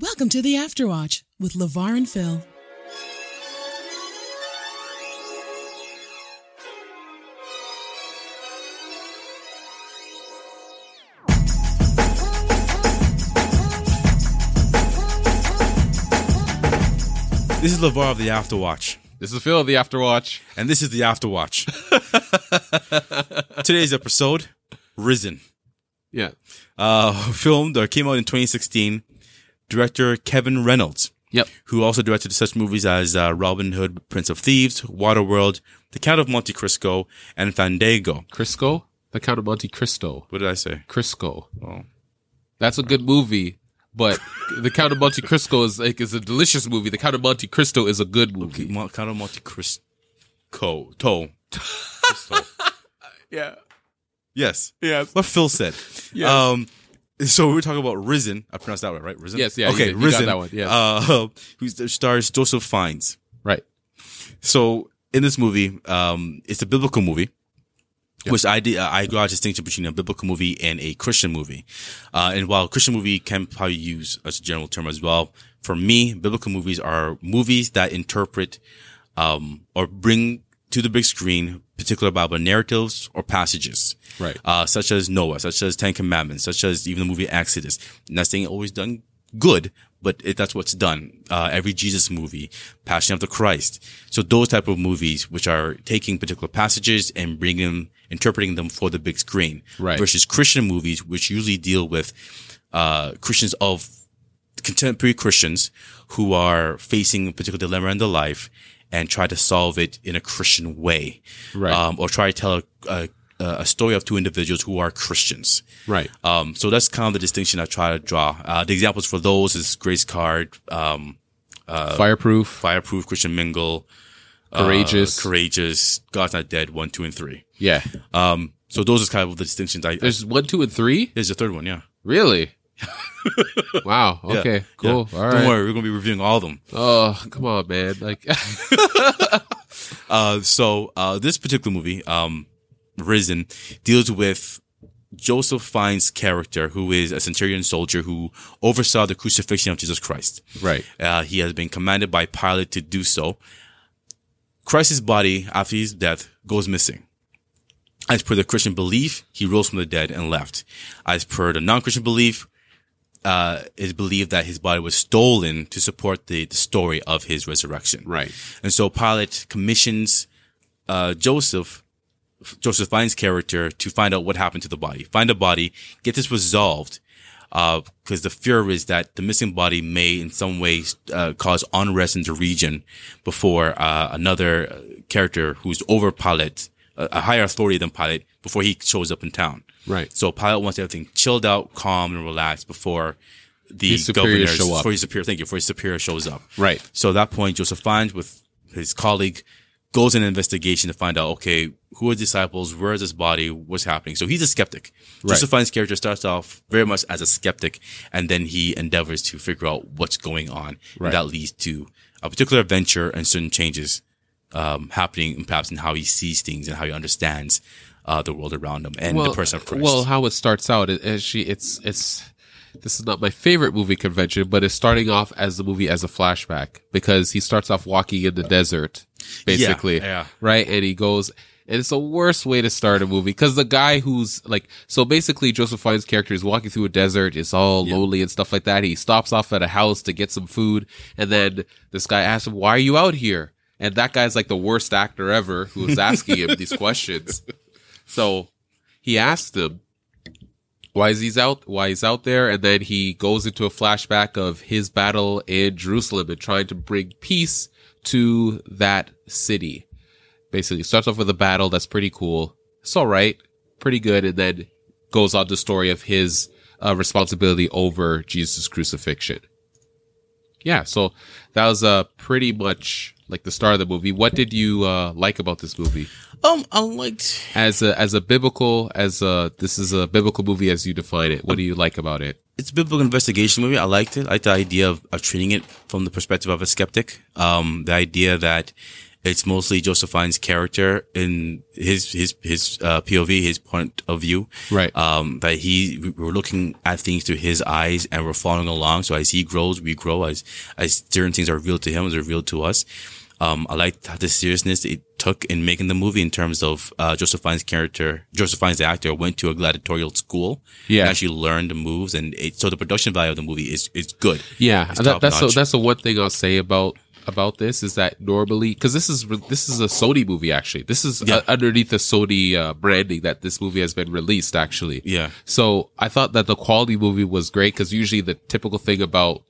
Welcome to the Afterwatch with LeVar and Phil. This is LeVar of the Afterwatch, This is Phil of the Afterwatch. and this is the Afterwatch. Today's episode, Risen. Yeah. Uh, filmed or came out in 2016. Director Kevin Reynolds, Yep. who also directed such movies as uh, Robin Hood, Prince of Thieves, Waterworld, The Count of Monte Cristo, and Fandango. Crisco? The Count of Monte Cristo. What did I say? Crisco. Oh. That's a good movie, but The Count of Monte Cristo is like is a delicious movie. The Count of Monte Cristo is a good movie. Mo- Count of Monte Cristo. Cristo. Yeah. Yes. Yes. What Phil said. Yes. Um, so we were talking about Risen. I pronounced that right, right? Risen. Yes, yeah, Okay. You got Risen. that one, yeah. Uh, who stars Joseph Fiennes. Right. So in this movie, um, it's a biblical movie. Which I did, I draw a distinction between a biblical movie and a Christian movie. Uh, and while Christian movie can probably use as a general term as well, for me, biblical movies are movies that interpret, um, or bring to the big screen particular Bible narratives or passages. Right. Uh, such as Noah, such as Ten Commandments, such as even the movie Exodus. Not saying always done good, but it, that's what's done. Uh, every Jesus movie, Passion of the Christ. So those type of movies, which are taking particular passages and bringing them, interpreting them for the big screen. Right. Versus Christian movies, which usually deal with, uh, Christians of contemporary Christians who are facing a particular dilemma in their life and try to solve it in a Christian way. Right. Um, or try to tell a, a, a story of two individuals who are Christians. Right. Um, so that's kind of the distinction I try to draw. Uh, the examples for those is Grace Card, um, Fireproof. Fireproof, Christian Mingle, uh, Courageous. Courageous, God's Not Dead, one, two, and three. yeah. Um, so those are kind of the distinctions. I, There's one, two, and three? there's the third one, yeah. Really? wow. Okay. yeah. Cool. All Don't right. worry, we're gonna be reviewing all of them. Oh, come on, man. Like, Uh, so uh, this particular movie, um, Risen, deals with Joseph Fiennes' character, who is a centurion soldier who oversaw the crucifixion of Jesus Christ. right. Uh, he has been commanded by Pilate to do so. Christ's body, after his death, goes missing. As per the Christian belief, he rose from the dead and left. As per the non-Christian belief, uh, it's believed that his body was stolen to support the, the story of his resurrection. Right. And so Pilate commissions uh, Joseph, Joseph Fiennes' character to find out what happened to the body. Find a body, get this resolved, Uh because the fear is that the missing body may in some ways uh, cause unrest in the region before uh, another uh, character who's over Pilate, a, a higher authority than Pilate, before he shows up in town. Right. So Pilate wants everything chilled out, calm, and relaxed before the His governor, show up. before his superior, thank you, before his superior shows up. Right. So at that point, Joseph Fiennes with his colleague goes in an investigation to find out, okay, who are the disciples? Where is this body? What's happening? So he's a skeptic. Right. Joseph Fiennes' character starts off very much as a skeptic, and then he endeavors to figure out what's going on. Right. And that leads to a particular adventure and certain changes um, happening, and perhaps in how he sees things and how he understands uh, the world around him and the person of Christ. Well, how it starts out, it, actually, it's it's this is not my favorite movie convention, but it's starting off as the movie as a flashback because he starts off walking in the desert, basically, yeah. right? And he goes, and it's the worst way to start a movie because the guy who's like, so basically, Joseph Fiennes' character is walking through a desert, it's all lonely and stuff like that. He stops off at a house to get some food, and then this guy asks him, "Why are you out here?" And that guy's like the worst actor ever who's asking him these questions. So he asked him why is he's out why he's out there and then he goes into a flashback of his battle in Jerusalem and trying to bring peace to that city. Basically starts off with a battle that's pretty cool. It's all right, pretty good and then goes on the story of his uh, responsibility over Jesus' crucifixion. Yeah, so that was uh pretty much like the start of the movie. What did you uh like about this movie? um, I liked as a as a biblical as a this is a biblical movie as you define it. What do you like about it? it's a biblical investigation movie. I liked it. I like the idea of, of treating it from the perspective of a skeptic. Um, the idea that It's mostly Joseph Fiennes' character in his his his uh, POV, his point of view. Right. Um, that he we're looking at things through his eyes and we're following along. So as he grows, we grow. As as certain things are revealed to him, is revealed to us. Um, I like the seriousness it took in making the movie in terms of uh, Joseph Fiennes' character. Joseph Fiennes, the actor, went to a gladiatorial school. Yeah. and actually learned the moves, and it, so the production value of the movie is is good. Yeah, that, that's top-notch. that's the one thing I'll say about about this is that normally because this is this is a Sony movie actually. This is Yeah. uh, underneath the Sony uh, branding that this movie has been released actually. Yeah. So I thought that the quality movie was great because usually the typical thing about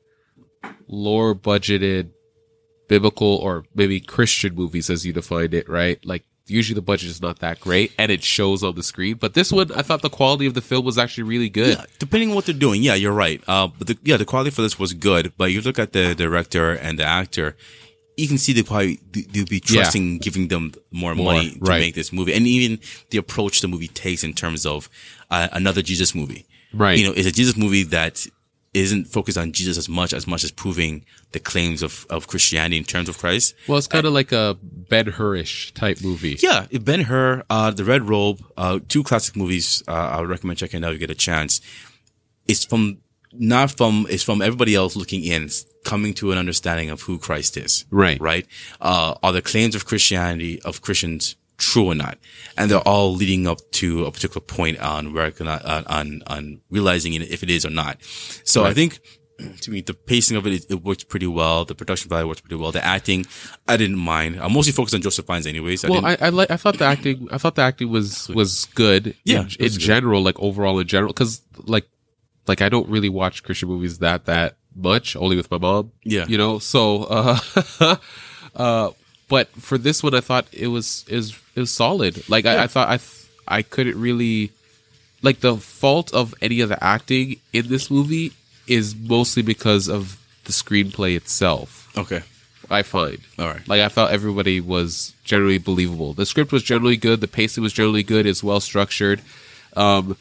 lower budgeted biblical or maybe Christian movies as you defined it, right? Like usually the budget is not that great and it shows on the screen. But this one, I thought the quality of the film was actually really good. Yeah, depending on what they're doing. Yeah, you're right. Uh, but the, yeah, the quality for this was good. But you look at the director and the actor, you can see the quality. They'll be Yeah. trusting giving them more, More, money to right. make this movie, and even the approach the movie takes in terms of uh, another Jesus movie. Right. You know, it's a Jesus movie that isn't focused on Jesus as much as much as proving the claims of of Christianity in terms of Christ. Well, it's kind of like a Ben Hurish type movie. Yeah, Ben Hur, uh, The Red Robe, uh, two classic movies. Uh, I would recommend checking out if you get a chance. It's from not from it's from everybody else looking in, coming to an understanding of who Christ is. Right. Right. Uh, are the claims of Christianity of Christians true or not? And they're all leading up to a particular point on where on on on realizing it if it is or not. So I think. To me, the pacing of it, it, it worked pretty well. The production value worked pretty well. The acting, I didn't mind. I'm mostly focused on Joseph Fiennes anyways. I Well, I I, like I thought the acting I thought the acting was was good. Yeah, in, in good. general, like overall in general, because like like I don't really watch Christian movies that that much, only with my mom. Yeah. you know. So, uh, uh, but for this one, I thought it was is it was solid. Like I, I thought I th- I couldn't really like the fault of any of the acting in this movie is mostly because of the screenplay itself. okay. I find. All right. Like I felt everybody was generally believable. The script was generally good. The pacing was generally good. It's well structured. Um,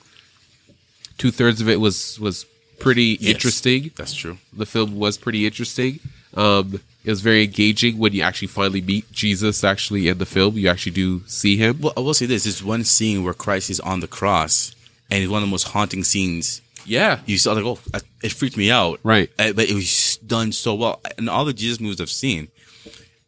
two thirds of it was was pretty Yes, interesting. That's true. The film was pretty interesting. Um, it was very engaging when you actually finally meet Jesus. Actually, in the film, you actually do see him. Well, I will say this: there's one scene where Christ is on the cross, and it's one of the most haunting scenes. Yeah, You saw like, oh, it freaked me out. Right. Uh, But it was done so well, and all the Jesus movies I've seen,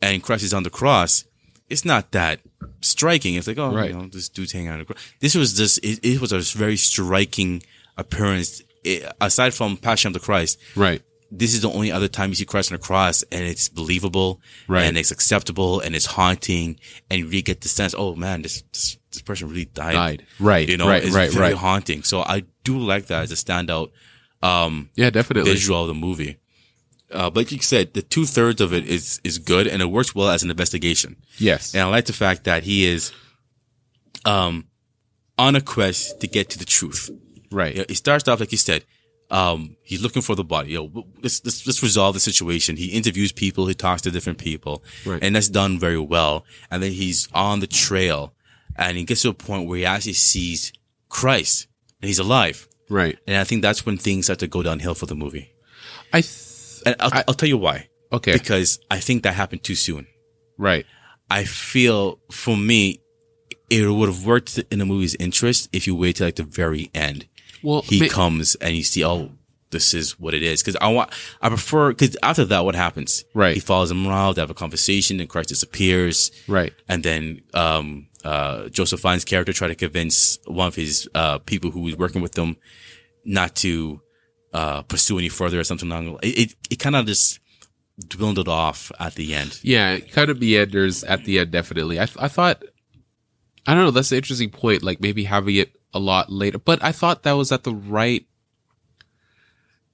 and Christ is on the cross. It's not that striking. It's like, oh, Right. you know, this dude's hanging on the cross. This was just, it, it was a very striking appearance. It, aside from Passion of the Christ, right. This is the only other time you see Christ on the cross and it's believable Right. and it's acceptable and it's haunting and you really get the sense, oh man, this, this, this person really died. Died. Right, You know, right, it's right, very right. haunting. So I do like that as a standout, um, Yeah, definitely. visual of the movie. Uh, but like you said, the two thirds of it is, is good and it works well as an investigation. Yes. And I like the fact that he is, um, on a quest to get to the truth. Right. Yeah, it starts off like you said. Um, he's looking for the body. You know, let's, let's let's resolve the situation. He interviews people. He talks to different people, Right. and that's done very well. And then he's on the trail, and he gets to a point where he actually sees Christ, and he's alive. Right. And I think that's when things start to go downhill for the movie. I. Th- And I'll, I- I'll tell you why. okay. Because I think that happened too soon. right. I feel for me, it would have worked in the movie's interest if you wait till like the very end. Well, he ma- comes and you see, oh, this is what it is. Cause I want, I prefer, cause after that, what happens? Right. He follows him around, they have a conversation, and Christ disappears. Right. And then, um, uh, Joseph Fiennes' character try to convince one of his, uh, people who was working with them not to, uh, pursue any further or something along. It, it, it kind of just dwindled off at the end. Yeah, kind of meanders at the end, definitely. I, I thought, I don't know, that's an interesting point, like maybe having it a lot later, but I thought that was at the right,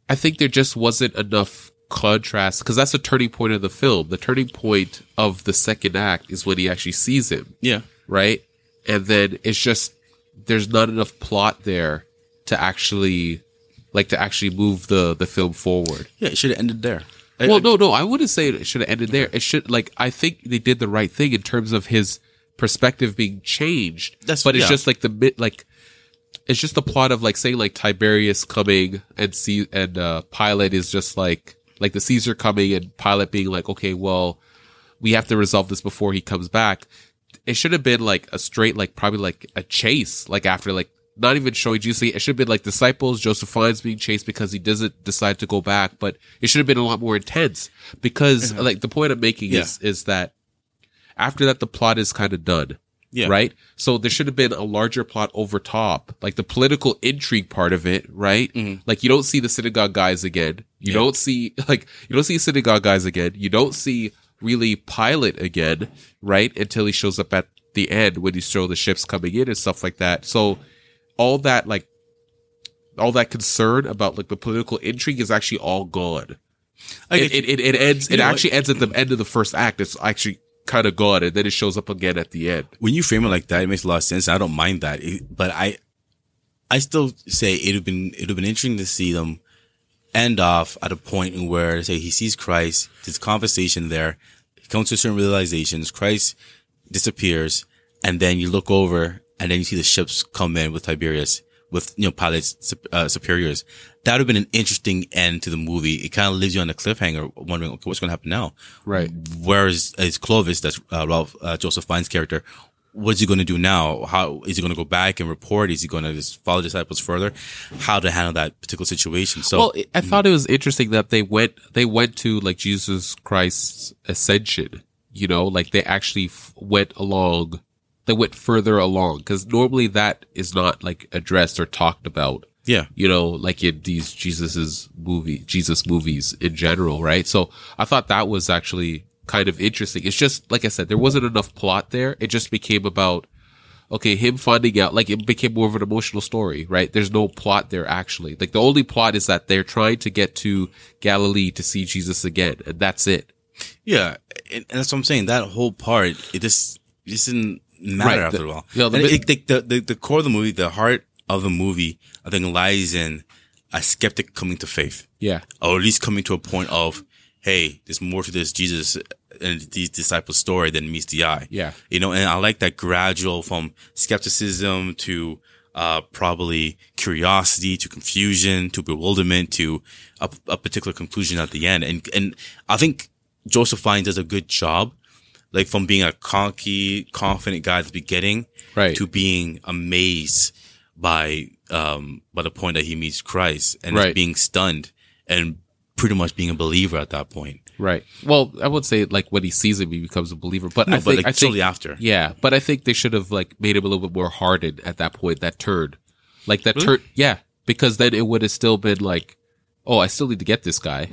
I think there just wasn't enough contrast, because that's the turning point of the film. The turning point of the second act is when he actually sees him, Yeah. right? And then it's just, there's not enough plot there to actually, like to actually move the, the film forward. Yeah. It should have ended there. I- Well, I- no, no, I wouldn't say it should have ended there. It should like I think they did the right thing in terms of his perspective being changed. That's- but it's yeah. just like the bit like it's just the plot of like saying like Tiberius coming and see and uh Pilate is just like like the Caesar coming and Pilate being like, okay, well, we have to resolve this before he comes back. It should have been like a straight, like probably like a chase, like after like not even showing Jesus. It should have been like disciples, Joseph Fiennes being chased because he doesn't decide to go back, but it should have been a lot more intense because like the point I'm making Yeah. is, is that after that, the plot is kind of done. Yeah. Right. So there should have been a larger plot over top, like the political intrigue part of it, right? Like you don't see the synagogue guys again. You Yeah. don't see, like, you don't see synagogue guys again. You don't see really Pilate again, right? Until he shows up at the end when you show the ships coming in and stuff like that. So all that, like, all that concern about like the political intrigue is actually all gone. It, it, it, it ends, You it actually ends at the end of the first act. It's actually kind of God, and then it shows up again at the end. when you frame it like that, it makes a lot of sense. I don't mind that, It- but I, I still say it'd have been it'd have been interesting to see them end off at a point in where say he sees Christ, a conversation there, he comes to certain realizations, Christ disappears, and then you look over and then you see the ships come in with Tiberius with you know Pilate's uh, superiors. That would have been an interesting end to the movie. It kind of leaves you on a cliffhanger, wondering okay, what's going to happen now. Right. Whereas as Clovis, that's uh, Ralph uh, Joseph Fiennes' character, what's he going to do now? How is he going to go back and report? Is he going to just follow disciples further? How to handle that particular situation? So Well, I thought it was interesting that they went they went to like Jesus Christ's ascension. You know, like they actually f- went along. They went further along because normally that is not like addressed or talked about. Yeah, You know, like in these Jesus's movie, Jesus movies in general, right? So I thought that was actually kind of interesting. It's just like I said, there wasn't enough plot there. It just became about okay, him finding out, like it became more of an emotional story, right? There's no plot there actually. Like the only plot is that they're trying to get to Galilee to see Jesus again, and that's it. yeah, and, and that's what I'm saying. That whole part, it just it just didn't matter Right, after the- a while. yeah, the bit- it- the, the the core of the movie, the heart of the movie, I think lies in a skeptic coming to faith. Yeah. or at least coming to a point of, hey, there's more to this Jesus and these disciples story than meets the eye. Yeah. You know, and I like that gradual from skepticism to, uh, probably curiosity to confusion to bewilderment to a, a particular conclusion at the end. And, and I think Joseph Fiennes does a good job, like from being a cocky, confident guy at the beginning Right. to being amazed by, um, by the point that he meets Christ and Right. just being stunned and pretty much being a believer at that point. Right. Well, I would say like when he sees him, he becomes a believer. But No, I but think like I think shortly after. Yeah, but I think they should have like made him a little bit more hardened at that point. That turn, like that Really? turn. Yeah, because then it would have still been like, oh, I still need to get this guy.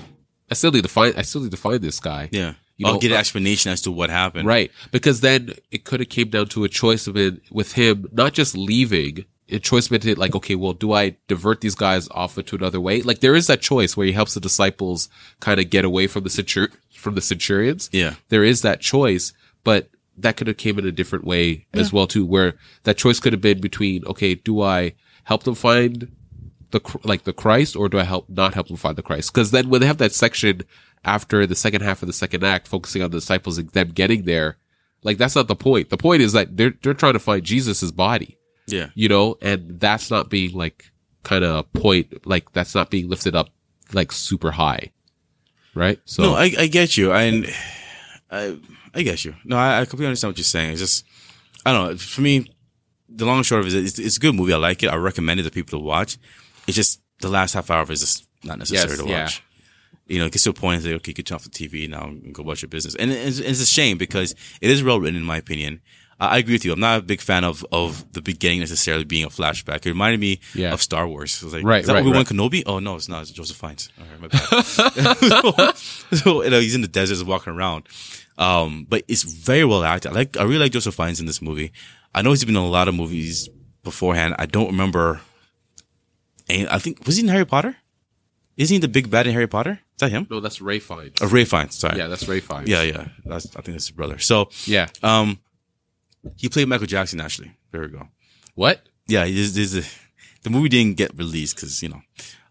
I still need to find. I still need to find this guy. Yeah. You I'll know, get an uh, explanation as to what happened. Right. Because then it could have came down to a choice of it with him not just leaving, a choice with it like, okay, well, do I divert these guys off into another way? Like there is that choice where he helps the disciples kind of get away from the centur- from the centurions. Yeah. There is that choice, but that could have came in a different way as well too, where that choice could have been between, okay, do I help them find the like the Christ, or do I help not help them find the Christ? Because then when they have that section after the second half of the second act, focusing on the disciples and them getting there, like that's not the point. The point is that they're they're trying to find Jesus's body, Yeah. you know, and that's not being like kind of a point, like that's not being lifted up like super high, right? So no, I, I get you. I, I, I get you. No, I, I completely understand what you're saying. It's just, I don't know. For me, the long and short of it is, it's, it's a good movie. I like it. I recommend it to people to watch. It's just the last half hour is just not necessary Yes, to yeah. watch. You know, it gets to a point and say, okay, get you off the TV now and go watch your business. And it's, it's a shame because it is well written in my opinion. I I agree with you. I'm not a big fan of, of the beginning necessarily being a flashback. It reminded me Yeah. of Star Wars. It was like, Right, is that right, Obi-Wan right. Kenobi? Oh, no, it's not. It's Joseph Fiennes. All right, my bad. so, you know, he's in the desert walking around. Um, but it's very well acted. I like, I really like Joseph Fiennes in this movie. I know he's been in a lot of movies beforehand. I don't remember. And I think, was he in Harry Potter? Isn't he the big bad in Harry Potter? Is that him? no, that's Ralph Fiennes. Oh, Ralph Fiennes. Sorry. yeah, that's Ralph Fiennes. Yeah, yeah. That's, I think that's his brother. So, yeah. um, he played Michael Jackson, actually. There we go. What? Yeah, there's, there's a, the movie didn't get released because, you know,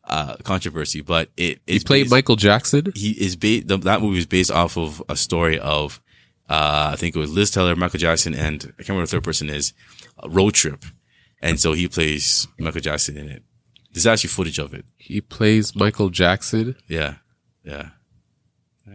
uh, controversy, but it, He played based- Michael Jackson. he is based, that movie is based off of a story of, uh, I think it was Liz Taylor, Michael Jackson, and I can't remember the third person is, a road trip. And so he plays Michael Jackson in it. There's actually footage of it. He plays Michael Jackson. Yeah. Yeah.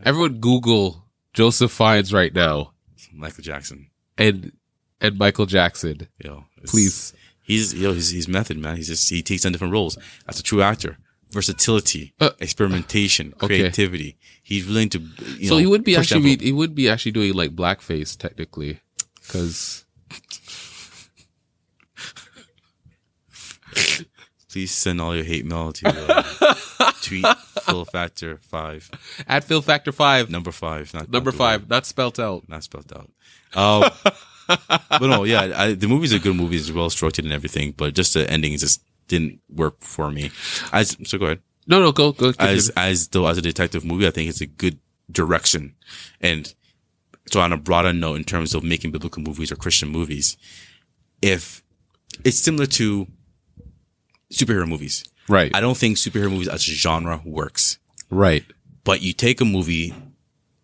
Everyone Google Joseph Fiennes right now Michael Jackson. and and Michael Jackson. Yo, Please. He's yo, he's he's method man. He's just he takes on different roles. That's a true actor. Versatility, Uh, experimentation, okay. creativity. He's willing to. You so know, he would be actually be, he would be actually doing like blackface technically because Please send all your hate mail to uh, tweet Phil Factor five at Phil Factor Five, number five not number not five, not spelt out. not spelled out. Um, but no, yeah, I, the movie's a good movie. It's well structured and everything, but just the ending just didn't work for me. As so, go ahead. No, no, go go. as as though as a detective movie, I think it's a good direction. And so on a broader note, in terms of making biblical movies or Christian movies, if it's similar to superhero movies, right, I don't think superhero movies as a genre works. right, But you take a movie,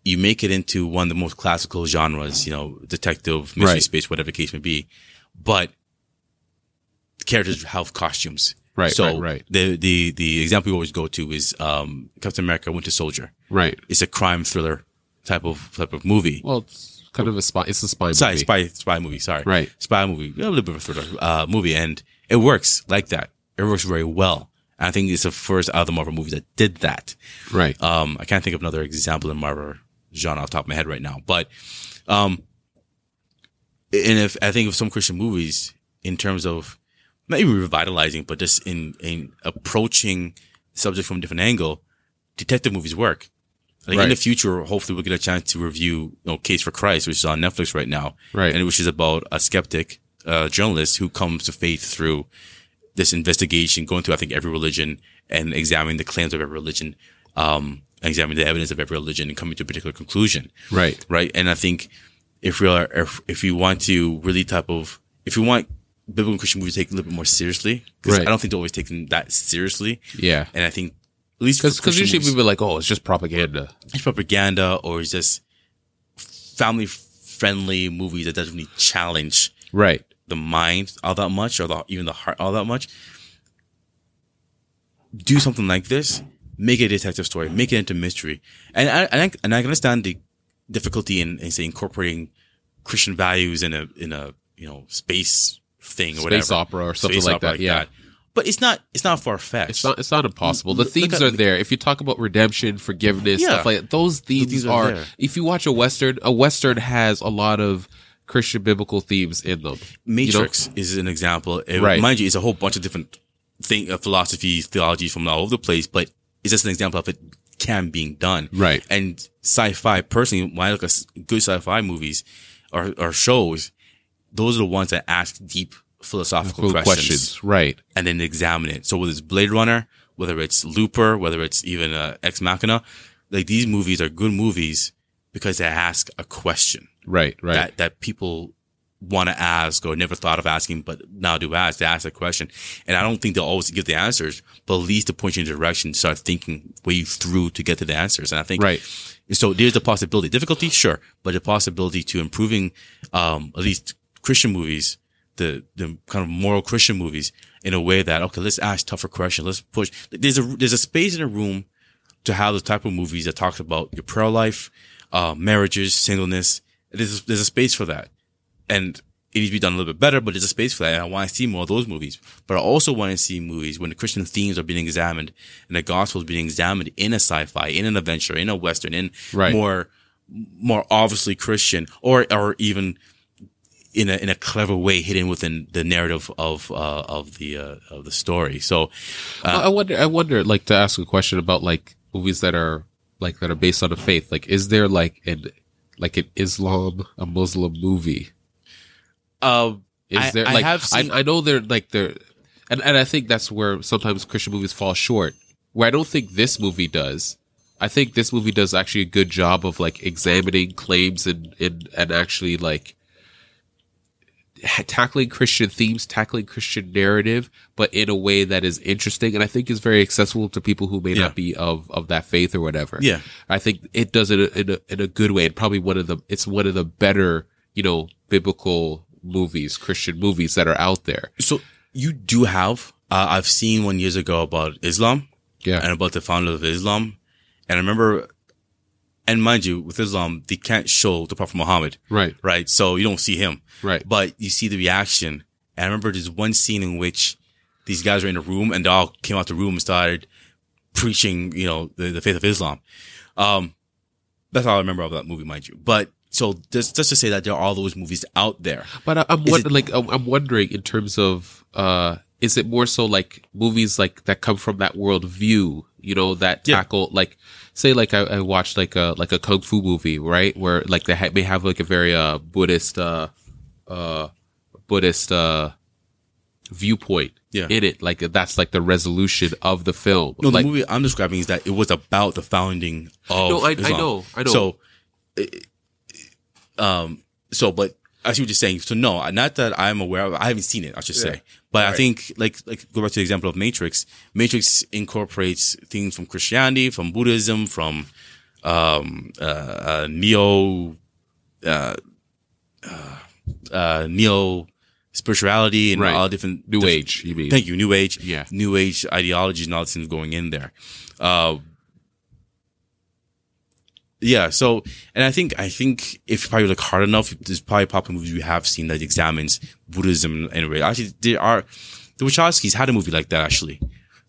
you make it into one of the most classical genres, you know, detective, mystery Right. space, whatever the case may be. But the characters have costumes. Right, So right, right. the the the example we always go to is um, Captain America: Winter Soldier. right. It's a crime thriller type of type of movie. Well, it's kind of a spy. It's a spy Sorry, movie. spy spy movie. Sorry, Right. Spy movie. A little bit of a thriller uh, movie, and it works like that. It works very well. And I think it's the first out of the Marvel movies that did that. Right. Um, I can't think of another example in Marvel genre off the top of my head right now, but, um, and if I think of some Christian movies in terms of not even revitalizing, but just in, in approaching subject from a different angle, detective movies work. I think in the future, hopefully we'll get a chance to review, you know, Case for Christ, which is on Netflix right now. Right. And which is about a skeptic, uh, journalist who comes to faith through this investigation, going through, I think, every religion and examining the claims of every religion, um, examining the evidence of every religion and coming to a particular conclusion. right. Right. And I think if we are, if, if you want to really type of, if you want biblical Christian movies to take a little bit more seriously, because Right. I don't think they're always taken that seriously. Yeah. And I think, at least Because usually movies, people are like, oh, it's just propaganda. it's propaganda or it's just family friendly movies that doesn't really challenge Right. the mind all that much or the, even the heart all that much. Do something like this, make it a detective story, make it into mystery. And I, and I, and I can understand the difficulty in, in say incorporating Christian values in a, in a, you know, space thing or Space whatever. opera or something Space like opera that. yeah. But it's not, it's not far fetched. It's not. It's not impossible. The Look themes at- are there. If you talk about redemption, forgiveness, Yeah. stuff like that, those themes, themes are are. If you watch a western, a western has a lot of Christian biblical themes in them. You know? Matrix is an example. It, Right. Mind you, it's a whole bunch of different thing, uh, philosophies, theologies from all over the place, but it's just an example of it can being done. Right. And sci-fi, personally, when I look at good sci-fi movies or, or shows, those are the ones that ask deep philosophical Cool questions, right? and then examine it. So whether it's Blade Runner, whether it's Looper, whether it's even uh, Ex Machina, like these movies are good movies because they ask a question Right, right, that, that people want to ask or never thought of asking, but now do ask. They ask a question. And I don't think they'll always give the answers, but at least to point you in a direction, start thinking way through to get to the answers. And I think, right. so there's the possibility. Difficulty, sure, but the possibility to improving, um, at least Christian movies, the, the kind of moral Christian movies in a way that, okay, let's ask tougher questions. Let's push. There's a, there's a space in a room to have the type of movies that talks about your prayer life, uh, marriages, singleness. There's there's a space for that. And it needs to be done a little bit better, but there's a space for that. And I want to see more of those movies. But I also want to see movies when the Christian themes are being examined and the gospel is being examined in a sci-fi, in an adventure, in a western, in Right. more, more obviously Christian or, or even in a, in a clever way hidden within the narrative of, uh, of the, uh, of the story. So, I wonder. I wonder. Like to ask a question about like movies that are like that are based on a faith. Like, is there like an like an Islam, a Muslim movie? Uh, Is I- there I like have seen- I, I know they're like they're and, and I think that's where sometimes Christian movies fall short. Where I don't think this movie does. I think this movie does actually a good job of like examining claims and and, and actually like tackling Christian themes, tackling Christian narrative, but in a way that is interesting and I think is very accessible to people who may Yeah. not be of of that faith or whatever. Yeah. I think it does it in a, in a good way and probably one of the it's one of the better you know biblical movies, Christian movies that are out there. So you do have, uh, I've seen one years ago about Islam Yeah. and about the founder of Islam. And I remember And mind you, with Islam, they can't show the Prophet Muhammad, Right. right? So you don't see him, Right. but you see the reaction. And I remember there's one scene in which these guys were in a room and they all came out the room and started preaching, you know, the, the faith of Islam. Um, that's all I remember of that movie, mind you. But so just, just to say that there are all those movies out there. But I, wonder, it- like I'm, wondering in terms of uh is it more so like movies like that come from that world view, you know, that Yeah. tackle like say like I, I watched like a like a kung fu movie, right? Where like they ha- may have like a very uh Buddhist uh uh Buddhist uh viewpoint Yeah. in it. Like that's like the resolution of the film. No, like, the movie I'm describing is that it was about the founding of No, I- I know, I know. So, eh, um, so, but I see what you're saying. So no, not that I'm aware of. I haven't seen it. I should say, but I think like like go back to the example of Matrix. Matrix incorporates things from Christianity, from Buddhism, from um uh, uh neo uh, uh uh neo spirituality and Right. all different New different- Age, you mean. Thank you, New Age. Yeah. New Age ideologies and all things going in there. Yeah. So, and I think, I think if you probably look hard enough, there's probably popular movies we have seen that examines Buddhism anyway. Actually, there are, the Wachowskis had a movie like that actually.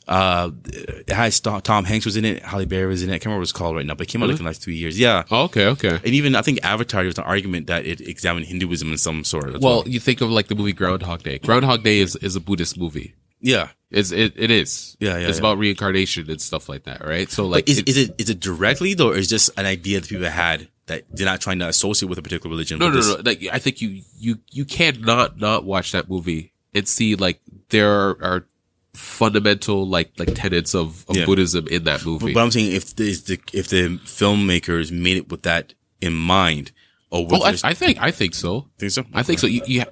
Uh, it has Tom Hanks was in it, Halle Berry was in it. I can't remember what it's called right now, but it came out like in the last three years. Yeah. Oh, okay, okay. And even I think Avatar, there was an argument that it examined Hinduism in some sort. Well, well, you think of like the movie Groundhog Day. Groundhog Day is is a Buddhist movie. yeah. It's it, it is. Yeah, yeah, It's yeah. about reincarnation and stuff like that, right? So like is, it- is it is it directly though, or is it just an idea that people had that they're not trying to associate with a particular religion? no, no, this- no. Like I think you you you can't not not watch that movie and see like there are, are fundamental like like tenets of, of Yeah. Buddhism in that But, movie. but I'm saying if the, if the if the filmmakers made it with that in mind, or was oh, I, I think I think so. think so? I think so. You, you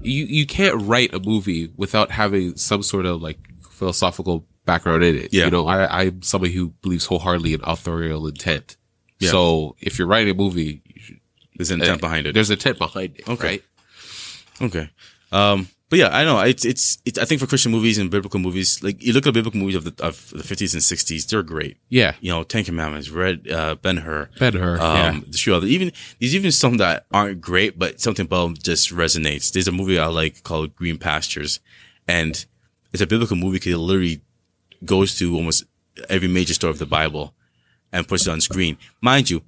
you you can't write a movie without having some sort of like philosophical background in it. Yeah. You know, I I'm somebody who believes wholeheartedly in authorial intent. Yeah. So if you're writing a movie, you should, There's an intent behind it. there's intent behind it. Okay. Right? Okay. Um, but yeah, I know it's, it's, it's, I think for Christian movies and biblical movies, like you look at biblical movies of the, of the 50s and 60s, they're great. Yeah. You know, Ten Commandments, Red, uh, Ben Hur. Ben Hur, Um, yeah. the other, even, there's even some that aren't great, but something about them just resonates. There's a movie I like called Green Pastures and it's a biblical movie because it literally goes to almost every major story of the Bible and puts it on screen. Mind you,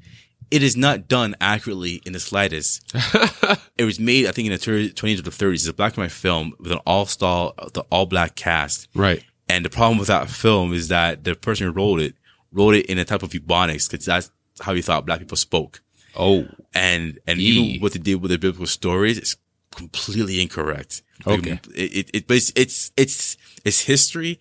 it is not done accurately in the slightest. it was made, I think, in the 30, 20s or the 30s. It's a black and white film with an all-star, the all-black cast. Right. And the problem with that film is that the person who wrote it wrote it in a type of Ebonics because that's how he thought black people spoke. Oh. And and Yee. even what they did with the biblical stories is completely incorrect. Okay. It, it, it but it's, it's it's it's history,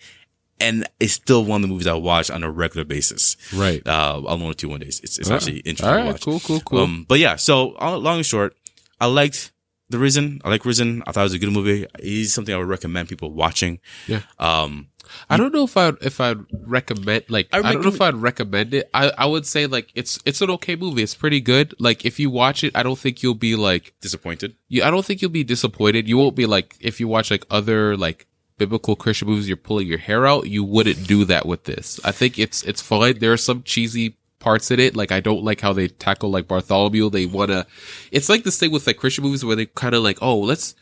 and it's still one of the movies I watch on a regular basis. Right. Uh, I'll only two one days. It's it's Ah. actually interesting All to watch. Cool. Cool. Cool. Um, but yeah, so uh, long and short, I liked The Risen. I like Risen. I thought it was a good movie. It's something I would recommend people watching. Yeah. Um, I don't know if I if I'd recommend like I I, don't know if I'd recommend it. I I would say like it's it's an okay movie. It's pretty good. Like if you watch it, I don't think you'll be like disappointed. you. I don't think you'll be disappointed. You won't be like if you watch like other like biblical Christian movies, you're pulling your hair out. You wouldn't do that with this. I think it's it's fine. There are some cheesy parts in it. Like I don't like how they tackle like Bartholomew. They wanna. It's like this thing with like Christian movies where they kind of like oh let's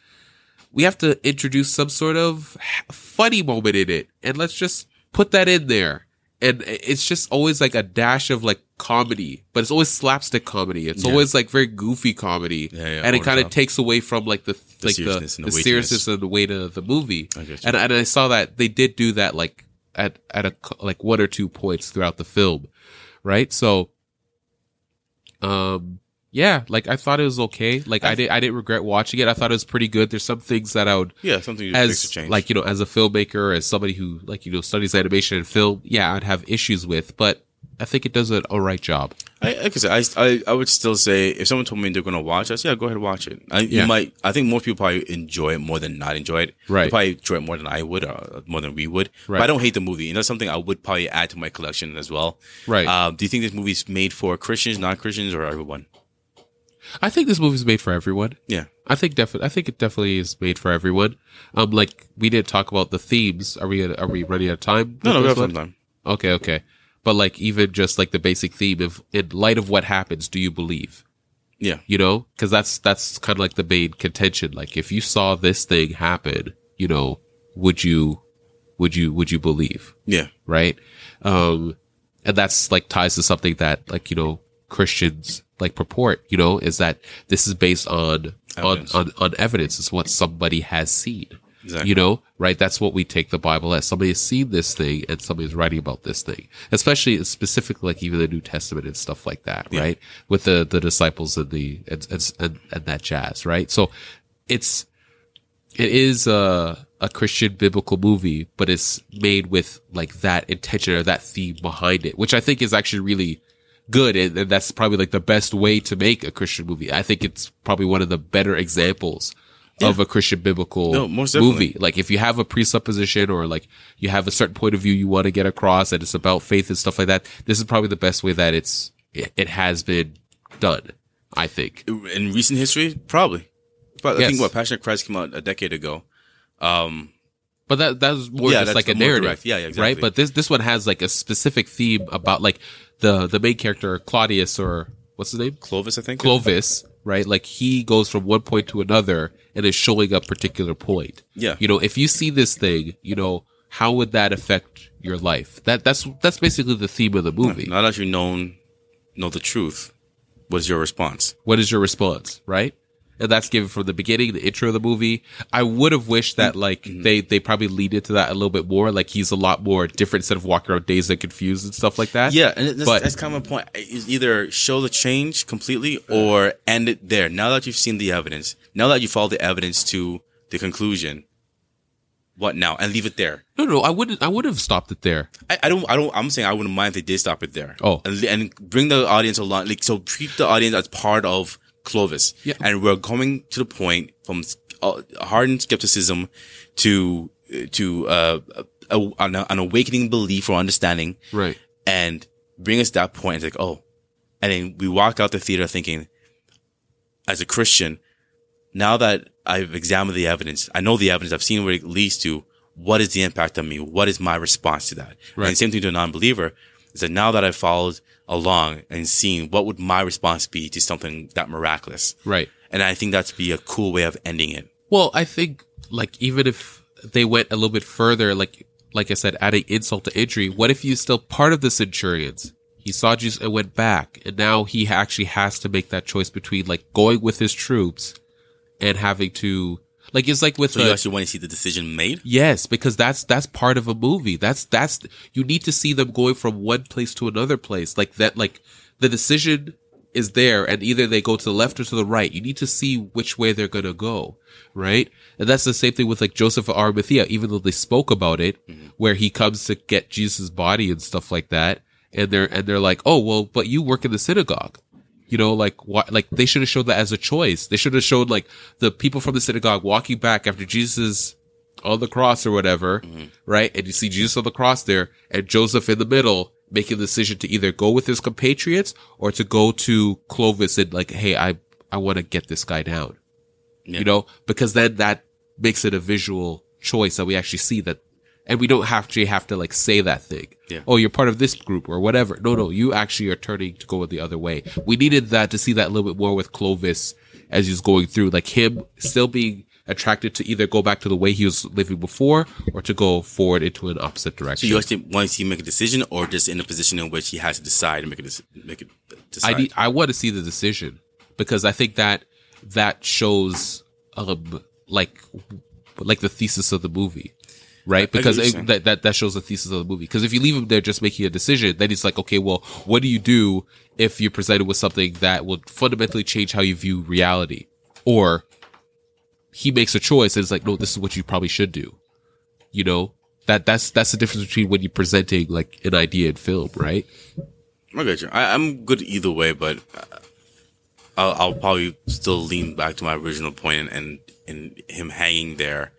we have to introduce some sort of funny moment in it and let's just put that in there and it's just always like a dash of like comedy but it's always slapstick comedy. It's Yeah. always like very goofy comedy. Yeah, yeah, and it kind of takes away from like the, like the, seriousness and the the seriousness and the weight of the movie. I and, and i saw that they did do that like at at a like one or two points throughout the film right? So um yeah like i thought it was okay. Like i, I- did i didn't regret watching it. I thought it was pretty good. There's some things that i would Yeah, something you fix or as change. like you know as a filmmaker as somebody who like you know studies animation and film yeah i'd have issues with. But i think it does an all right job I, like I said, I, I, I would still say if someone told me they're going to watch, I say, yeah, go ahead and watch it. I, Yeah. You might, I think most people probably enjoy it more than not enjoy it. Right. They probably enjoy it more than I would, or more than we would. Right. But I don't hate the movie. And that's something I would probably add to my collection as well. Right. Um, do you think this movie's made for Christians, non-Christians, or everyone? i think this movie's made for everyone Yeah. i think definitely i think it definitely is made for everyone um like we didn't talk about the themes are we are we running out of time No, no, we have some time. okay okay but like even just like the basic theme of in light of what happens, do you believe? Yeah. You know, because that's that's kind of like the main contention. Like if you saw this thing happen, you know, would you would you would you believe? Yeah. right? Um, and that's like ties to something that like, you know, Christians like purport, you know, is that this is based on, Evidence. on, on, on evidence. It's what somebody has seen, Exactly. you know, right? That's what we take the Bible as. Somebody has seen this thing and somebody's writing about this thing, especially specifically like even the New Testament and stuff like that, Yeah. right? With the, the disciples and the, and, and, and, that jazz, right? So it's, it is a, a Christian biblical movie, but it's made with like that intention or that theme behind it, which I think is actually really good. And, and that's probably like the best way to make a Christian movie. I think it's probably one of the better examples of a Christian biblical No, movie. Like if you have a presupposition or like you have a certain point of view you want to get across and it's about faith and stuff like that, this is probably the best way that it's, it, has been done. I think. In recent history, probably. But I Yes. think what Passion of Christ came out a decade ago. Um, But that that was more Yeah, just that's like a narrative. Yeah, yeah, right? But this this one has like a specific theme about like the the main character Claudius or what's his name Clovis, I think. Clovis, right? Like he goes from one point to another and is showing a particular point. Yeah. you know, if you see this thing, you know, how would that affect your life? That that's that's basically the theme of the movie. Now that you know know the truth, what's your response? What is your response, right? And that's given from the beginning, the intro of the movie. I would have wished that mm-hmm. like they they probably lead into that a little bit more. Like he's a lot more different instead of walking around dazed and confused and stuff like that. Yeah, and that's, But- that's kind of a point. Is either show the change completely or end it there. Now that you've seen the evidence, now that you follow the evidence to the conclusion, what now? And leave it there. No, no, I wouldn't. I would have stopped it there. I, I don't. I don't. I'm saying I wouldn't mind if they did stop it there. Oh. and, and bring the audience along. Like so, treat the audience as part of Clovis. Yeah. and we're coming to the point from uh, hardened skepticism to to uh, a, an, an awakening belief or understanding Right. and bring us to that point. It's like, oh, and then we walk out the theater thinking, as a Christian, now that I've examined the evidence, I know the evidence, I've seen where it leads to. What is the impact on me? What is my response to that? Right. And same thing to a non-believer is that now that I've followed along and seen what would my response be to something that miraculous? Right. And I think that's be a cool way of ending it. Well, I think like even if they went a little bit further, like like I said, adding insult to injury, what if he's still part of the Centurions? He saw Jesus and went back, and now he actually has to make that choice between like going with his troops and having to like it's like with So the, you actually want to see the decision made? Yes, because that's that's part of a movie. That's that's you need to see them going from one place to another place. Like that like the decision is there and either they go to the left or to the right. You need to see which way they're going to go, right? And that's the same thing with like Joseph of Arimathea even though they spoke about it mm-hmm. where he comes to get Jesus' body and stuff like that and they're and they're like, "Oh, well, but you work in the synagogue." You know, like what, like they should have showed that as a choice. They should have showed like the people from the synagogue walking back after Jesus on the cross or whatever, mm-hmm. right? And you see Jesus on the cross there and Joseph in the middle making the decision to either go with his compatriots or to go to Clovis and like, Hey, I, I want to get this guy down, Yeah. you know, because then that makes it a visual choice that we actually see that and we don't have to have to like say that thing. Yeah. Oh, you're part of this group or whatever. No, no, you actually are turning to go the other way. We needed that to see that a little bit more with Clovis as he's going through, like him still being attracted to either go back to the way he was living before or to go forward into an opposite So direction. you actually want to see him make a decision or just in a position in which he has to decide and make a make it decide? I need, I want to see the decision because I think that that shows, um, like, like the thesis of the movie. Right, because it, that, that that shows the thesis of the movie. Because if you leave him there just making a decision, then it's like, okay, well, what do you do if you're presented with something that will fundamentally change how you view reality? Or he makes a choice and it's like, no, this is what you probably should do. You know, that that's that's the difference between when you're presenting like an idea in film, right? I get you. I, I'm good either way, but uh, I'll, I'll probably still lean back to my original point and, and, and him hanging there,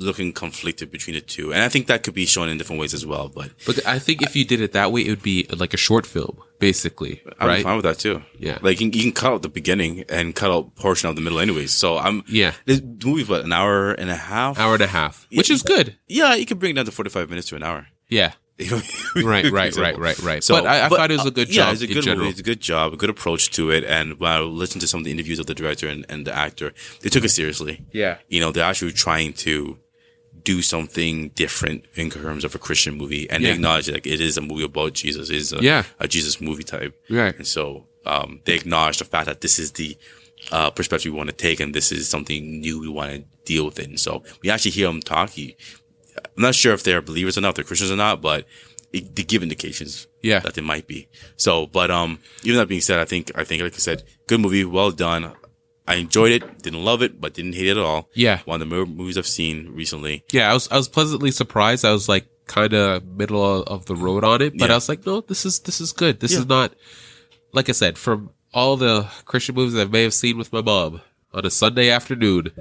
looking conflicted between the two. And I think that could be shown in different ways as well, but But I think if you did it that way, it would be like a short film, basically, I'm right? fine with that too. Yeah. Like you can, you can cut out the beginning and cut out portion of the middle anyways. So I'm, Yeah. this movie's what, an hour and a half? Hour and a half, which is good. Yeah, you can bring it down to 45 minutes to an hour. Yeah, right, right, right, right, right. So, but I, I thought it was a good uh, job Yeah, it's a good movie. It's a good job, a good approach to it. And when I listened to some of the interviews of the director and, and the actor, they took it seriously. Yeah. You know, they're actually trying to do something different in terms of a Christian movie. And Yeah. they acknowledge like, it is a movie about Jesus. It is a, Yeah. a Jesus movie type. Right. And so, um, they acknowledge the fact that this is the, uh, perspective we want to take and this is something new we want to deal with it. And so we actually hear them talk. He- I'm not sure if they're believers or not, they're Christians or not, but it, they give indications Yeah. that they might be. So, but um, even that being said, I think I think like I said, good movie, well done. I enjoyed it, didn't love it, but didn't hate it at all. Yeah. one of the movies I've seen recently. Yeah, I was I was pleasantly surprised. I was like kind of middle of, the road on it, but Yeah. I was like, no, this is this is good. This Yeah. is not like I said from all the Christian movies I may have seen with my mom on a Sunday afternoon.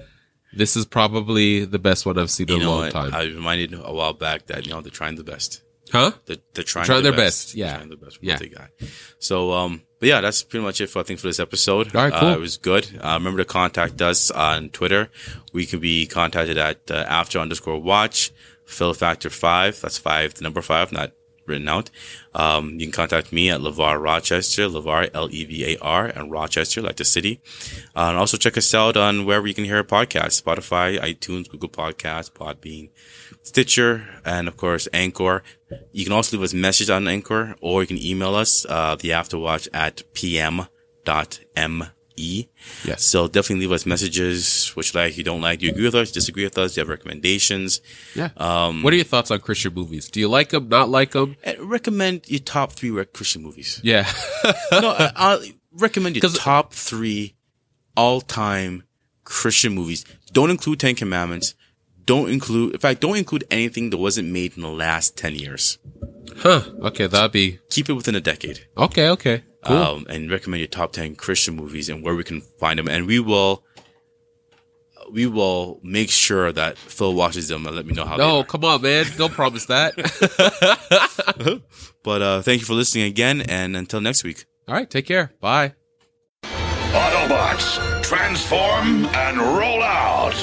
This is probably the best one I've seen in You a long what? time. I was reminded a while back that you know they're trying the best. huh? They're, they're trying, Trying their their best. best, yeah. They're trying their best Yeah. they got. So, um, but yeah, that's pretty much it for I think for this episode. All right, cool. Uh, it was good. Uh, remember to contact us on Twitter. We can be contacted at uh, after underscore watch Phil Factor five. That's five, the number five, not written out. Um, you can contact me at Levar Rochester, Levar L E V A R, and Rochester, like the city. Uh, and also check us out on wherever you can hear a podcast: Spotify, iTunes, Google Podcasts, Podbean. Stitcher, and of course Anchor. You can also leave us a message on Anchor, or you can email us, uh, the afterwatch at pm.me. Yes. So definitely leave us messages, which you like, you don't like, do you agree with us, disagree with us, do you have recommendations? Yeah. Um, what are your thoughts on Christian movies? Do you like them? Not like them? And recommend your top three Christian movies. Yeah. no, I, recommend your top three all-time Christian movies. Don't include Ten Commandments. Don't include, in fact, don't include anything that wasn't made in the last 10 years. huh. Okay, that'd be Keep it within a decade. okay. Okay. Cool. um, and recommend your top 10 Christian movies and where we can find them. And we will, we will make sure that Phil watches them and let me know how no, they come on, man. Don't promise that. But, uh, thank you for listening again. And until next week. All right. Take care. Bye. Autobots, transform and roll out!